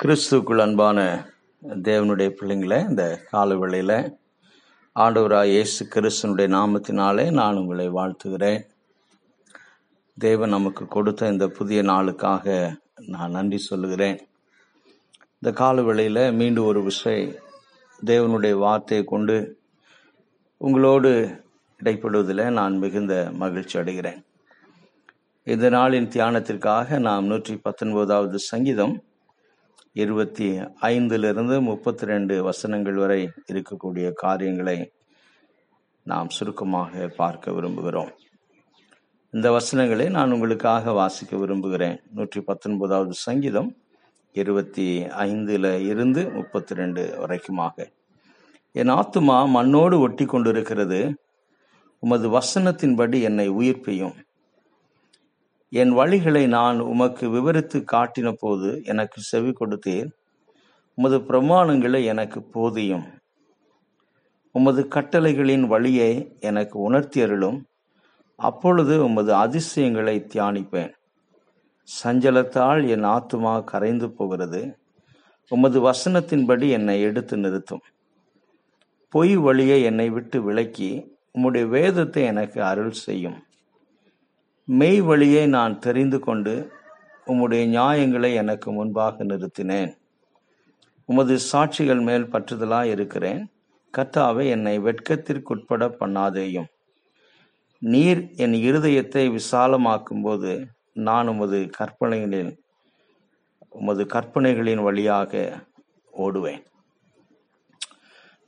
கிறிஸ்துக்குள் அன்பான தேவனுடைய பிள்ளைங்களை இந்த கால வேளையில் ஆண்டவராக இயேசு கிறிஸ்தனுடைய நாமத்தினாலே நான் உங்களை வாழ்த்துகிறேன். தேவன் நமக்கு கொடுத்த இந்த புதிய நாளுக்காக நான் நன்றி சொல்லுகிறேன். இந்த கால வேளையில் மீண்டும் ஒரு விஷய தேவனுடைய வார்த்தையை கொண்டு உங்களோடு இடைப்படுவதில் நான் மிகுந்த மகிழ்ச்சி அடைகிறேன். இந்த நாளின் தியானத்திற்காக நாம் நூற்றி பத்தொன்பதாவது சங்கீதம் இருபத்தி ஐந்திலிருந்து முப்பத்தி ரெண்டு வசனங்கள் வரை இருக்கக்கூடிய காரியங்களை நாம் சுருக்கமாக பார்க்க விரும்புகிறோம். இந்த வசனங்களை நான் உங்களுக்காக வாசிக்க விரும்புகிறேன். நூற்றி பத்தொன்பதாவது சங்கீதம் இருபத்தி ஐந்தில் இருந்து முப்பத்தி ரெண்டு வரைக்குமாக. என் ஆத்துமா மண்ணோடு ஒட்டி கொண்டிருக்கிறது உமது வசனத்தின்படி என்னை உயிர்ப்பையும். என் வழிகளை நான் உமக்கு விவரித்து காட்டின போது எனக்கு செவி கொடுத்தேன் உமது பிரமாணங்களை எனக்கு போதியும். உமது கட்டளைகளின் வழியை எனக்கு உணர்த்தி அருளும் அப்பொழுது உமது அதிசயங்களை தியானிப்பேன். சஞ்சலத்தால் என் ஆத்துமா கரைந்து போகிறது. உமது வசனத்தின்படி என்னை எடுத்து நிறுத்தும். பொய் வழியை என்னை விட்டு விலக்கி உம்முடைய வேதத்தை எனக்கு அருள் செய்யும். மெய் வழியை நான் தெரிந்து கொண்டு உம்முடைய நியாயங்களை எனக்கு முன்பாக நிறுத்தினேன். உமது சாட்சிகள் மேல் பற்றுதலாய் இருக்கிறேன். கத்தாவை என்னை வெட்கத்திற்குட்பட பண்ணாதேயும். நீர் என் இருதயத்தை விசாலமாக்கும் போது நான் உமது கற்பனைகளில் உமது கற்பனைகளின் வழியாக ஓடுவேன்.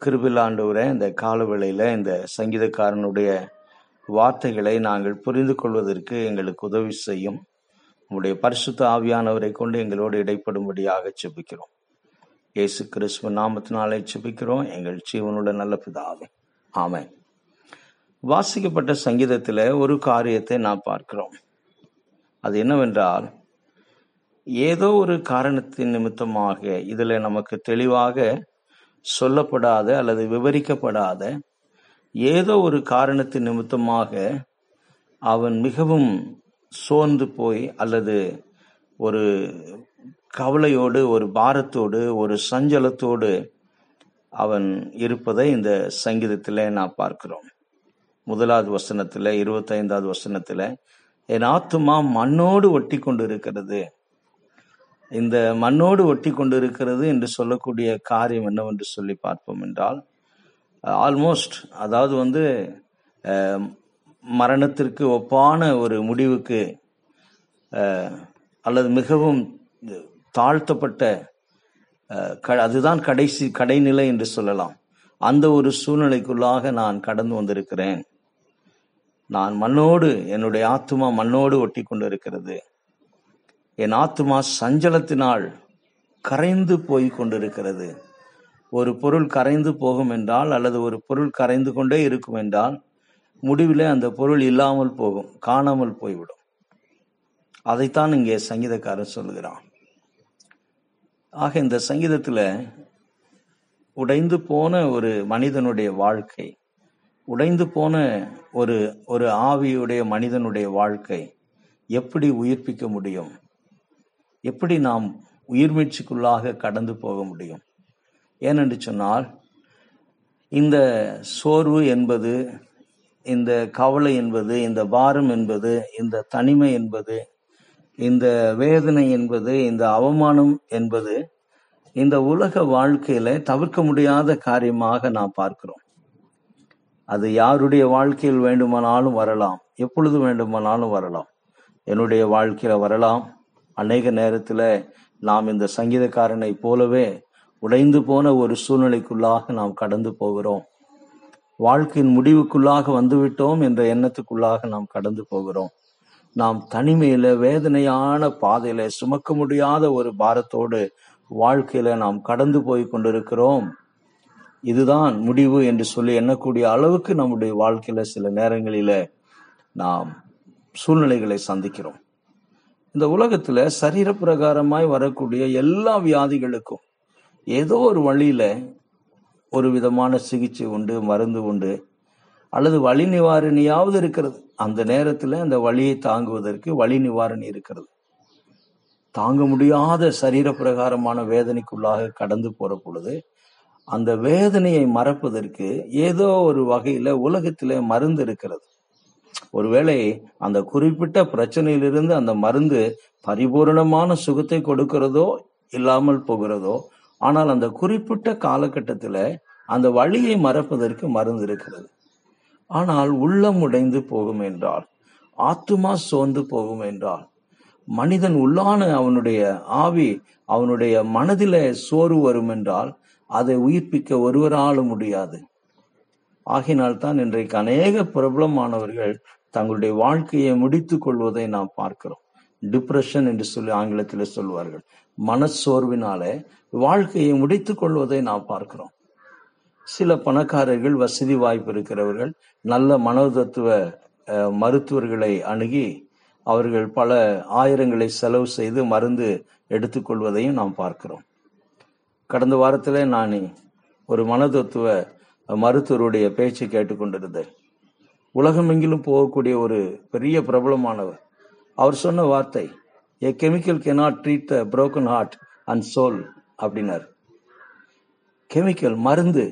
கிருபிலாண்டவரை இந்த காலவேளையில இந்த சங்கீதக்காரனுடைய வார்த்தைகளை நாங்கள் புரிந்து கொள்வதற்கு எங்களுக்கு உதவி செய்யும். உங்களுடைய பரிசுத்த ஆவியானவரை கொண்டு எங்களோடு இடைப்படும்படியாக செபிக்கிறோம் இயேசு கிறிஸ்துவ நாமத்தினாலே செபிக்கிறோம் எங்கள் ஜீவனுள்ள நல்ல பிதாவே. ஆமை வாசிக்கப்பட்ட சங்கீதத்தில் ஒரு காரியத்தை நான் பார்க்கிறோம். அது என்னவென்றால் ஏதோ ஒரு காரணத்தின் நிமித்தமாக இதில் நமக்கு தெளிவாக சொல்லப்படாத அல்லது விவரிக்கப்படாத ஏதோ ஒரு காரணத்தின் நிமித்தமாக அவன் மிகவும் சோர்ந்து போய் அல்லது ஒரு கவலையோடு ஒரு பாரத்தோடு ஒரு சஞ்சலத்தோடு அவன் இருப்பதை இந்த சங்கீதத்தில் நான் பார்க்கிறோம். முதலாவது வசனத்தில் இருபத்தைந்தாவது வசனத்தில் என் ஆத்துமா மண்ணோடு ஒட்டி கொண்டு இருக்கிறது இந்த மண்ணோடு ஒட்டி கொண்டு இருக்கிறது என்று சொல்லக்கூடிய காரியம் என்னவென்று சொல்லி பார்ப்போம் என்றால் ஆல்மோஸ்ட் அதாவது வந்து மரணத்திற்கு ஒப்பான ஒரு முடிவுக்கு அல்லது மிகவும் தாழ்த்தப்பட்ட க- அதுதான் கடைசி கடைநிலை என்று சொல்லலாம். அந்த ஒரு சூழ்நிலைக்குள்ளாக நான் கடந்து வந்திருக்கிறேன். நான் மண்ணோடு என்னுடைய ஆத்துமா மண்ணோடு ஒட்டி கொண்டிருக்கிறது என் ஆத்துமா சஞ்சலத்தினால் கரைந்து போய் கொண்டிருக்கிறது. ஒரு பொருள் கரைந்து போகும் என்றால் அல்லது ஒரு பொருள் கரைந்து கொண்டே இருக்கும் என்றால் முடிவிலே அந்த பொருள் இல்லாமல் போகும் காணாமல் போய்விடும். அதைத்தான் இங்கே சங்கீதக்காரன் சொல்லுகிறான். ஆக இந்த சங்கீதத்தில் உடைந்து போன ஒரு மனிதனுடைய வாழ்க்கை உடைந்து போன ஒரு ஒரு ஆவியுடைய மனிதனுடைய வாழ்க்கை எப்படி உயிர்ப்பிக்க முடியும்? எப்படி நாம் உயிர்மீழ்ச்சிக்குள்ளாக கடந்து போக முடியும்? ஏனென்று சொன்னால் இந்த சோர்வு என்பது இந்த கவலை என்பது இந்த பாரம் என்பது இந்த தனிமை என்பது இந்த வேதனை என்பது இந்த அவமானம் என்பது இந்த உலக வாழ்க்கையில தவிர்க்க முடியாத காரியமாக நாம் பார்க்கிறோம். அது யாருடைய வாழ்க்கையில் வேண்டுமானாலும் வரலாம் எப்பொழுது வேண்டுமானாலும் வரலாம். என்னுடைய வாழ்க்கையில வரலாம். அநேக நேரத்துல நாம் இந்த சங்கீதக்காரனை போலவே உடைந்து போன ஒரு சூழ்நிலைக்குள்ளாக நாம் கடந்து போகிறோம். வாழ்க்கையின் முடிவுக்குள்ளாக வந்துவிட்டோம் என்ற எண்ணத்துக்குள்ளாக நாம் கடந்து போகிறோம். நாம் தனிமையில வேதனையான பாதையில சுமக்க முடியாத ஒரு பாரத்தோடு வாழ்க்கையில நாம் கடந்து போய் கொண்டிருக்கிறோம். இதுதான் முடிவு என்று சொல்லி எண்ணக்கூடிய அளவுக்கு நம்முடைய வாழ்க்கையில சில நேரங்களில நாம் சூழ்நிலைகளை சந்திக்கிறோம். இந்த உலகத்துல சரீர பிரகாரமாய் வரக்கூடிய எல்லா வியாதிகளுக்கும் ஏதோ ஒரு வழியில ஒரு விதமான சிகிச்சை உண்டு மருந்து உண்டு அல்லது வழி நிவாரணியாவது இருக்கிறது. அந்த நேரத்தில் அந்த வழியை தாங்குவதற்கு வழி நிவாரணி இருக்கிறது. தாங்க முடியாத சரீர பிரகாரமான வேதனைக்குள்ளாக கடந்து போற பொழுது அந்த வேதனையை மறப்பதற்கு ஏதோ ஒரு வகையில உலகத்தில் மருந்து இருக்கிறது. ஒருவேளை அந்த குறிப்பிட்ட பிரச்சனையிலிருந்து அந்த மருந்து பரிபூரணமான சுகத்தை கொடுக்கிறதோ இல்லாமல் போகிறதோ ஆனால் அந்த குறிப்பிட்ட காலகட்டத்தில் அந்த வழியை மறப்பதற்கு மருந்து இருக்கிறது. ஆனால் உள்ளம் உடைந்து போகும் என்றால் ஆத்துமா சோர்ந்து போகும் என்றால் மனிதன் உள்ளான அவனுடைய ஆவி அவனுடைய மனதில சோர்வு வரும் என்றால் அதை உயிர்ப்பிக்க ஒருவராலும் முடியாது. ஆகினால் தான் இன்றைக்கு அநேக பிரபலமானவர்கள் தங்களுடைய வாழ்க்கையை முடித்துக் கொள்வதை நாம் பார்க்கிறோம். டிப்ரெஷன் என்று சொல்லி ஆங்கிலத்தில் சொல்வார்கள். மனச்சோர்வினாலே வாழ்க்கையை முடித்துக் கொள்வதை நாம் பார்க்கிறோம். சில பணக்காரர்கள் வசதி வாய்ப்பு இருக்கிறவர்கள் நல்ல மனோதத்துவ மருத்துவர்களை அணுகி அவர்கள் பல ஆயிரங்களை செலவு செய்து மருந்து எடுத்துக்கொள்வதையும் நாம் பார்க்கிறோம். கடந்த வாரத்தில் நான் ஒரு மனதத்துவ மருத்துவருடைய பேச்சு கேட்டுக்கொண்டிருந்தேன் உலகமெங்கிலும் போகக்கூடிய ஒரு பெரிய பிரபலமானவர் அவர் சொன்ன வார்த்தை a chemical cannot treat the broken heart and soul அப்படின்னார். கெமிக்கல் மருந்து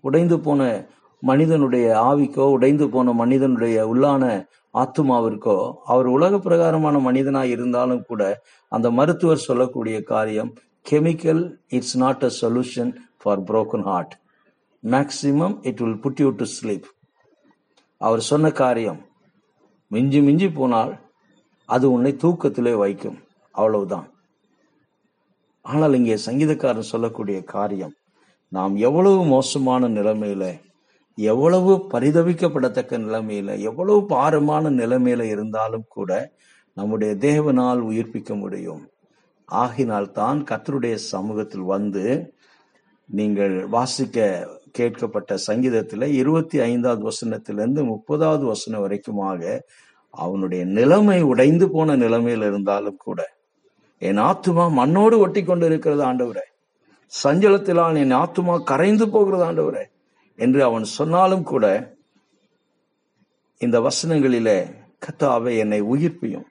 உடைந்து போன மனிதனுடைய ஆவிக்கோ உடைந்து போன மனிதனுடைய உள்ளான ஆத்துமாவிற்கோ அவர் உலக பிரகாரமான மனிதனாக இருந்தாலும் கூட அந்த மருத்துவர் சொல்லக்கூடிய காரியம் chemical it's not a solution for broken heart maximum it will put you to sleep அவர் சொன்ன காரியம் மிஞ்சி மிஞ்சி போனால் அது உன்னை தூக்கத்திலே வைக்கும். அவ்வளவுதான். ஆனால் இங்கே சங்கீதக்காரன் சொல்லக்கூடிய காரியம் நாம் எவ்வளவு மோசமான நிலைமையில எவ்வளவு பரிதவிக்கப்படத்தக்க நிலைமையில எவ்வளவு பாரமான நிலைமையில இருந்தாலும் கூட நம்முடைய தேவனால் உயிர்ப்பிக்க முடியும். ஆகினால் தான் கத்தருடைய சமூகத்தில் வந்து நீங்கள் வாசிக்க கேட்கப்பட்ட சங்கீதத்தில் இருபத்தி ஐந்தாவது வசனத்திலிருந்து முப்பதாவது வசனம் வரைக்குமாக அவனுடைய நிலைமை உடைந்து போன நிலைமையில் இருந்தாலும் கூட என் ஆத்துமா மண்ணோடு ஒட்டி கொண்டு இருக்கிறது ஆண்டவரே. சஞ்சலத்திலான் என் ஆத்துமா கரைந்து போகிறது ஆண்டவரே. என்று அவன் சொன்னாலும் கூட இந்த வசனங்களிலே கத்தாவை என்னை உயிர்ப்பியும்.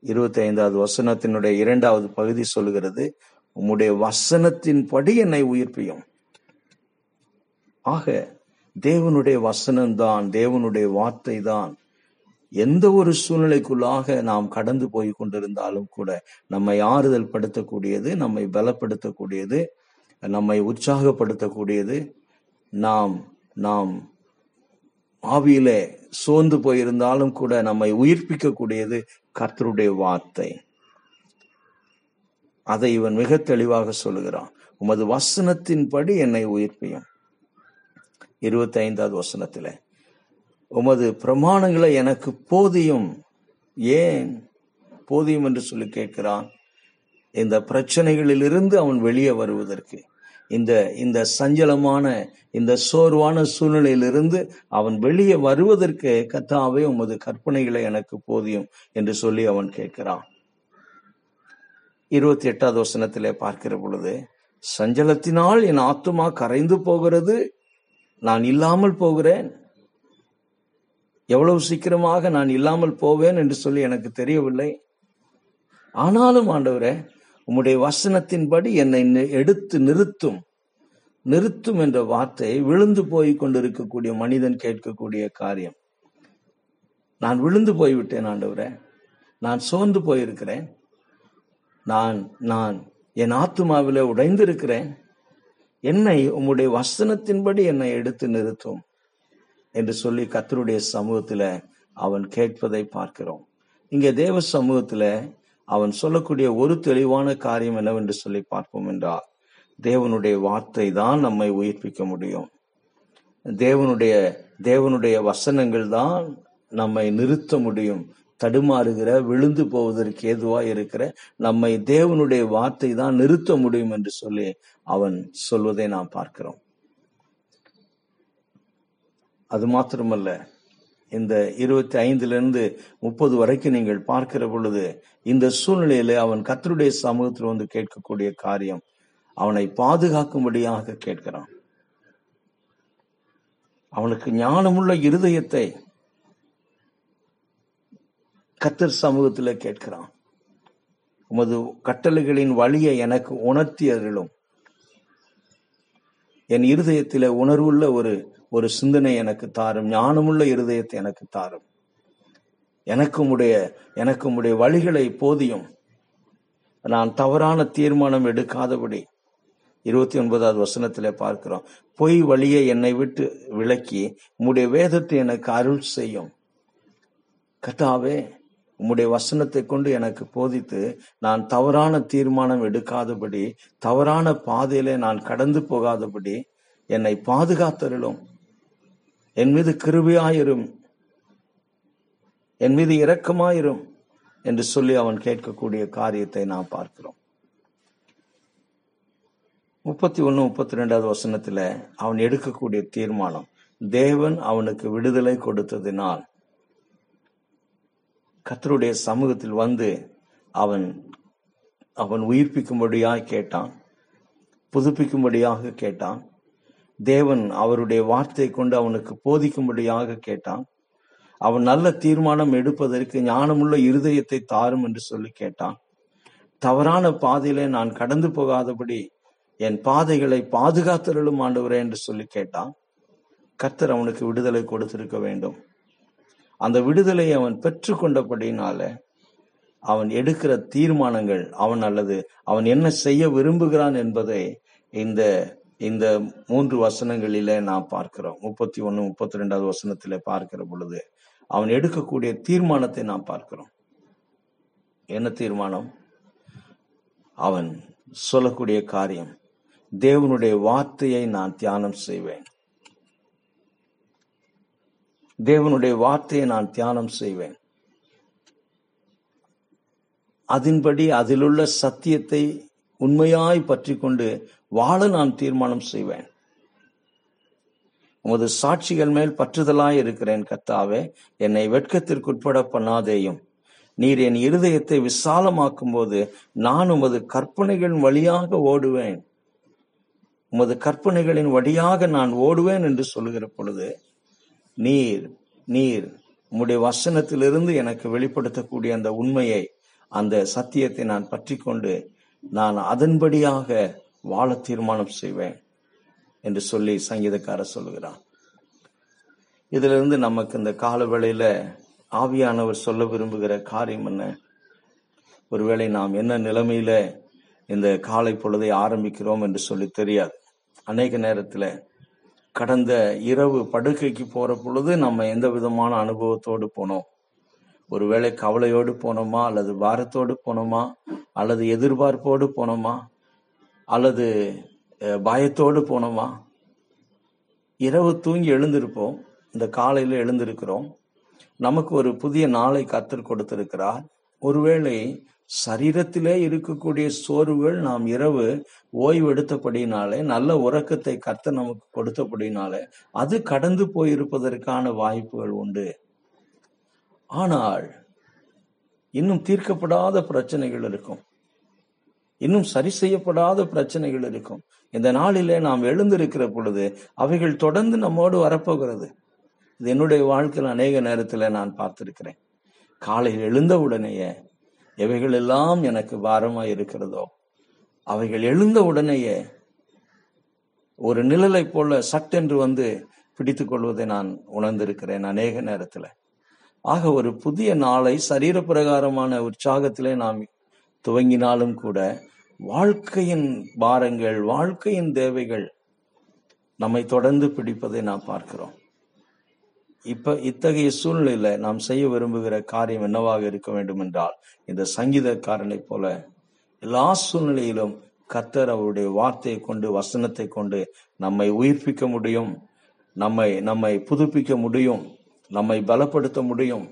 இருபத்தி ஐந்தாவது வசனத்தினுடைய இரண்டாவது பகுதி சொல்லுகிறது உம்முடைய வசனத்தின்படி என்னை உயிர்ப்பியும். ஆக தேவனுடைய வசனம்தான் தேவனுடைய வார்த்தை தான் எந்த ஒரு சூழ்நிலைக்குள்ளாக நாம் கடந்து போய் கொண்டிருந்தாலும் கூட நம்மை ஆறுதல் படுத்தக்கூடியது நம்மை பலப்படுத்தக்கூடியது நம்மை உற்சாகப்படுத்தக்கூடியது. நாம் நாம் ஆவியில சோர்ந்து போயிருந்தாலும் கூட நம்மை உயிர்ப்பிக்கக்கூடியது கர்த்தருடைய வார்த்தை. அதை இவன் மிக தெளிவாக சொல்லுகிறான். உமது வசனத்தின்படி என்னை உயிர்ப்பியும். இருபத்தி ஐந்தாவது வசனத்திலே. உமது பிரமாணங்களை எனக்கு போதியும். ஏன்? போதியும் என்று சொல்லி கேட்கிறான். இந்த பிரச்சனைகளிலிருந்து அவன் வெளியே வருவதற்கு. இந்த இந்த சஞ்சலமான இந்த சோர்வான சூழ்நிலையிலிருந்து அவன் வெளியே வருவதற்கு கத்தாவே உமது கற்பனைகளை எனக்கு போதியும் என்று சொல்லி அவன் கேட்கிறான். இருபத்தி எட்டாவது வசனத்திலே பார்க்கிற பொழுது சஞ்சலத்தினால் என் ஆத்துமா கரைந்து போகிறது நான் இல்லாமல் போகிறேன். எவ்வளவு சீக்கிரமாக நான் இல்லாமல் போவேன் என்று சொல்லி எனக்கு தெரியவில்லை. ஆனாலும் ஆண்டவரே உம்முடைய வசனத்தின்படி என்னை எடுத்து நிறுத்தும். நிறுத்தும் என்ற வார்த்தை விழுந்து போய் கொண்டிருக்கக்கூடிய மனிதன் கேட்கக்கூடிய காரியம். நான் விழுந்து போய்விட்டேன் ஆண்டவரே. நான் சோர்ந்து போயிருக்கிறேன். நான் நான் என் ஆத்துமாவிலே உடைந்திருக்கிறேன். என்னை உம்முடைய வசனத்தின்படி என்னை எடுத்து நிறுத்தும். என்று சொல்லி கத்தருடைய சமூகத்துல அவன் கேட்பதை பார்க்கிறோம். இங்கே தேவ சமூகத்துல அவன் சொல்லக்கூடிய ஒரு தெளிவான காரியம் என்னவென்று சொல்லி பார்ப்போம் என்றால் தேவனுடைய வார்த்தை தான் நம்மை உயிர்ப்பிக்க முடியும். தேவனுடைய தேவனுடைய வசனங்கள் தான் நம்மை நிறுத்த முடியும். தடுமாறுகிற விழுந்து போவதற்கு ஏதுவா இருக்கிற நம்மை தேவனுடைய வார்த்தை தான் நிறுத்த முடியும் என்று சொல்லி அவன் சொல்வதை நாம் பார்க்கிறோம். அது மாத்திரமல்ல இந்த இருபத்தி ஐந்துலேருந்து முப்பது வரைக்கும் நீங்கள் பார்க்கிற பொழுது இந்த சூழ்நிலையில அவன் கத்தருடைய சமூகத்தில் வந்து கேட்கக்கூடிய காரியம் அவனை பாதுகாக்கும்படியாக கேட்கிறான். அவனுக்கு ஞானமுள்ள இருதயத்தை கத்தர் சமூகத்தில் கேட்கிறான். உமது கட்டளைகளின் வழியை எனக்கு உணர்த்தியர்களும் என் இருதயத்தில் உணர்வுள்ள ஒரு ஒரு சிந்தனை எனக்கு தாரும் ஞானமுள்ள இருதயத்தை எனக்கு தாரும். எனக்கும் உடைய எனக்கும் உடைய வழிகளை போதியும். நான் தவறான தீர்மானம் எடுக்காதபடி இருபத்தி ஒன்பதாவது வசனத்திலே பார்க்கிறோம். பொய் வழியை என்னை விட்டு விலக்கி உம்முடைய வேதத்தை எனக்கு அருள் செய்யும். கத்தாவே உம்முடைய வசனத்தை கொண்டு எனக்கு போதித்து நான் தவறான தீர்மானம் எடுக்காதபடி தவறான பாதையிலே நான் கடந்து போகாதபடி என்னை பாதுகாத்தருளும். என் மீது கிருபியாயிரும். என் மீது இரக்கமாயிரும் என்று சொல்லி அவன் கேட்கக்கூடிய காரியத்தை நாம் பார்க்கிறோம். முப்பத்தி ஒன்னு முப்பத்தி ரெண்டாவது வசனத்துல அவன் எடுக்கக்கூடிய தீர்மானம் தேவன் அவனுக்கு விடுதலை கொடுத்ததினால் கத்தருடைய சமூகத்தில் வந்து அவன் அவன் உயிர்ப்பிக்கும்படியாக கேட்டான் புதுப்பிக்கும்படியாக கேட்டான். தேவன் அவருடைய வார்த்தை கொண்டு அவனுக்கு போதிக்கும்படியாக கேட்டான். அவன் நல்ல தீர்மானம் எடுப்பதற்கு ஞானமுள்ள இருதயத்தை தாரும் என்று சொல்லி கேட்டான். தவறான பாதையிலே நான் கடந்து போகாதபடி என் பாதைகளை பாதுகாத்தருளும் ஆண்டவரே என்று சொல்லி கேட்டான். கர்த்தர் அவனுக்கு விடுதலை கொடுத்திருக்க வேண்டும். அந்த விடுதலை அவன் பெற்றுக்கொண்டபடினால அவன் எடுக்கிற தீர்மானங்கள் அவன் அல்லது அவன் என்ன செய்ய விரும்புகிறான் என்பதை இந்த இந்த மூன்று வசனங்களிலே நாம் பார்க்கிறோம். முப்பத்தி ஒன்னு முப்பத்தி ரெண்டாவது வசனத்தில் பார்க்கிற பொழுது அவன் எடுக்கக்கூடிய தீர்மானத்தை நாம் பார்க்கிறோம். என்ன தீர்மானம்? அவன் சொல்லக்கூடிய காரியம் தேவனுடைய வார்த்தையை நான் தியானம் செய்வேன். தேவனுடைய வார்த்தையை நான் தியானம் செய்வேன். அதன்படி அதிலுள்ள சத்தியத்தை உண்மையாய் பற்றி கொண்டு வாழ நான் தீர்மானம் செய்வேன். உமது சாட்சிகள் மேல் பற்றுதலாய் இருக்கிறேன் கத்தாவே என்னை வெட்கத்திற்குட்பட பண்ணாதேயும். நீர் என் இருதயத்தை விசாலமாக்கும் போது நான் உமது கற்பனைகளின் வழியாக ஓடுவேன். உமது கற்பனைகளின் வழியாக நான் ஓடுவேன் என்று சொல்லுகிற பொழுது நீர் நீர் உம்முடைய வசனத்திலிருந்து எனக்கு வெளிப்படுத்தக்கூடிய அந்த உண்மையை அந்த சத்தியத்தை நான் பற்றி கொண்டு நான் அதன்படியாக வாழ தீர்மானம் செய்வேன் என்று சொல்லி சங்கீதக்காரர் சொல்லுகிறான் இதிலிருந்து நமக்கு இந்த கால வேளையில ஆவியானவர் சொல்ல விரும்புகிற காரியம் என்ன? ஒருவேளை நாம் என்ன நிலைமையில இந்த காலை பொழுதை ஆரம்பிக்கிறோம் என்று சொல்லி தெரியாது. அநேக நேரத்துல கடந்த இரவு படுக்கைக்கு போற பொழுது நம்ம எந்த விதமான அனுபவத்தோடு போனோம்? ஒருவேளை கவலையோடு போனோமா? அல்லது வாரத்தோடு போனோமா? அல்லது எதிர்பார்ப்போடு போனோமா? அல்லது பயத்தோடு போனோமா? இரவு தூங்கி எழுந்திருப்போம். இந்த காலையில் எழுந்திருக்கிறோம். நமக்கு ஒரு புதிய நாளை கத்தர் கொடுத்திருக்கிறார். ஒருவேளை சரீரத்திலே இருக்கக்கூடிய சோர்வுகள் நாம் இரவு ஓய்வு எடுத்தபடினாலே நல்ல உறக்கத்தை கத்த நமக்கு கொடுத்தபடினாலே அது கடந்து போயிருப்பதற்கான வாய்ப்புகள் உண்டு. ஆனால் இன்னும் தீர்க்கப்படாத பிரச்சனைகள் இருக்கும். இன்னும் சரி செய்யப்படாத பிரச்சனைகள் இருக்கும். இந்த நாளிலே நாம் எழுந்திருக்கிற பொழுது அவைகள் தொடர்ந்து நம்மோடு வரப்போகிறது. இது என்னுடைய வாழ்க்கையில் அநேக நேரத்தில் நான் பார்த்திருக்கிறேன். காலையில் எழுந்த உடனேயே எவைகள் எல்லாம் எனக்கு பாரமாக இருக்கிறதோ அவைகள் எழுந்த உடனேயே ஒரு நிழலை போல சட்டென்று வந்து பிடித்து கொள்வதை நான் உணர்ந்திருக்கிறேன் அநேக நேரத்தில். ஆக ஒரு புதிய நாளை சரீர பிரகாரமான உற்சாகத்திலே நாம் துவங்கினாலும் கூட வாழ்க்கையின் பாரங்கள் வாழ்க்கையின் தேவைகள் நம்மை தொடர்ந்து பிடிப்பதை நாம் பார்க்கிறோம். இப்ப இத்தகைய சூழ்நிலையில நாம் செய்ய விரும்புகிற காரியம் என்னவாக இருக்க வேண்டும் என்றால் இந்த சங்கீதக்காரனை போல எல்லா சூழ்நிலையிலும் கத்தர் அவருடைய வார்த்தையை கொண்டு வசனத்தை கொண்டு நம்மை உயிர்ப்பிக்க முடியும் நம்மை நம்மை புதுப்பிக்க முடியும் நம்மை பலப்படுத்த முடியும்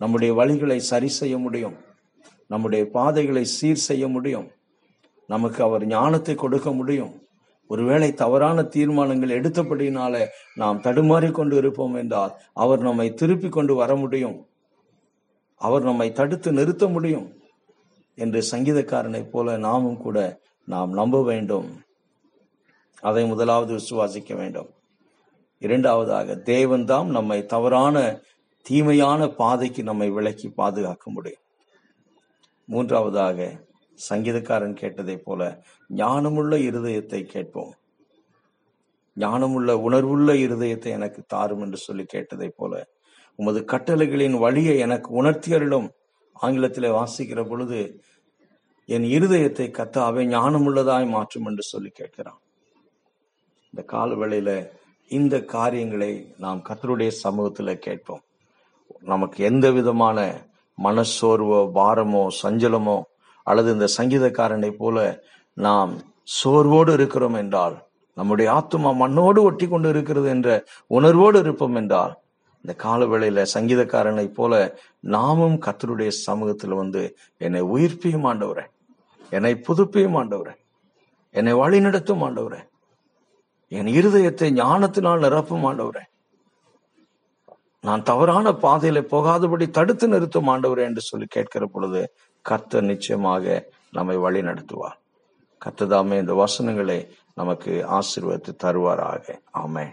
நம்முடைய வழிகளை சரி செய்ய முடியும். நம்முடைய பாதைகளை சீர் செய்ய முடியும். நமக்கு அவர் ஞானத்தை கொடுக்க முடியும். ஒருவேளை தவறான தீர்மானங்கள் எடுத்தபடினால நாம் தடுமாறி கொண்டு இருப்போம் என்றால் அவர் நம்மை திருப்பி கொண்டு வர முடியும். அவர் நம்மை தடுத்து நிறுத்த முடியும். என்று சங்கீதக்காரனைப் போல நாமும் கூட நாம் நம்ப வேண்டும். அதை முதலாவது விசுவாசிக்க வேண்டும். இரண்டாவதாக தேவன்தாம் நம்மை தவறான தீமையான பாதைக்கு நம்மை விலக்கி பாதுகாக்க முடியும். மூன்றாவதாக சங்கீதக்காரன் கேட்டதைப் போல ஞானமுள்ள இருதயத்தை கேட்போம். ஞானமுள்ள உணர்வுள்ள இருதயத்தை எனக்கு தாரும் என்று சொல்லி கேட்டதைப் போல உமது கட்டளைகளின் வழியை எனக்கு உணர்த்தி அருளும். ஆங்கிலத்திலே வாசிக்கிற பொழுது என் இருதயத்தை கத்தாவே ஞானமுள்ளதாய் மாற்றும் என்று சொல்லி கேட்கிறான். இந்த கால வேளையில இந்த காரியங்களை நாம் கத்தருடைய சமூகத்தில் கேட்போம். நமக்கு எந்த விதமான மனசோர்வோ பாரமோ சஞ்சலமோ அல்லது இந்த சங்கீதக்காரனை போல நாம் சோர்வோடு இருக்கிறோம் என்றால் நம்முடைய ஆத்துமா மண்ணோடு ஒட்டி கொண்டு இருக்கிறது என்ற உணர்வோடு இருப்போம் என்றால் இந்த கால வேளையில சங்கீதக்காரனை போல நாமும் கத்தருடைய சமூகத்தில் வந்து என்னை உயிர்ப்பியும் ஆண்டவரே என்னை புதுப்பியும் ஆண்டவரே என்னை வழி நடத்தும் ஆண்டவரே என் இருதயத்தை ஞானத்தினால் நிரப்பும் ஆண்டவரே நான் தவறான பாதையில போகாதபடி தடுத்து நிறுத்தும் ஆண்டவரே என்று சொல்லி கேட்கிற பொழுது கர்த்தர் நிச்சயமாக நம்மை வழி நடத்துவார். கர்த்ததாமே இந்த வசனங்களை நமக்கு ஆசீர்வதித்து தருவாராக. ஆமே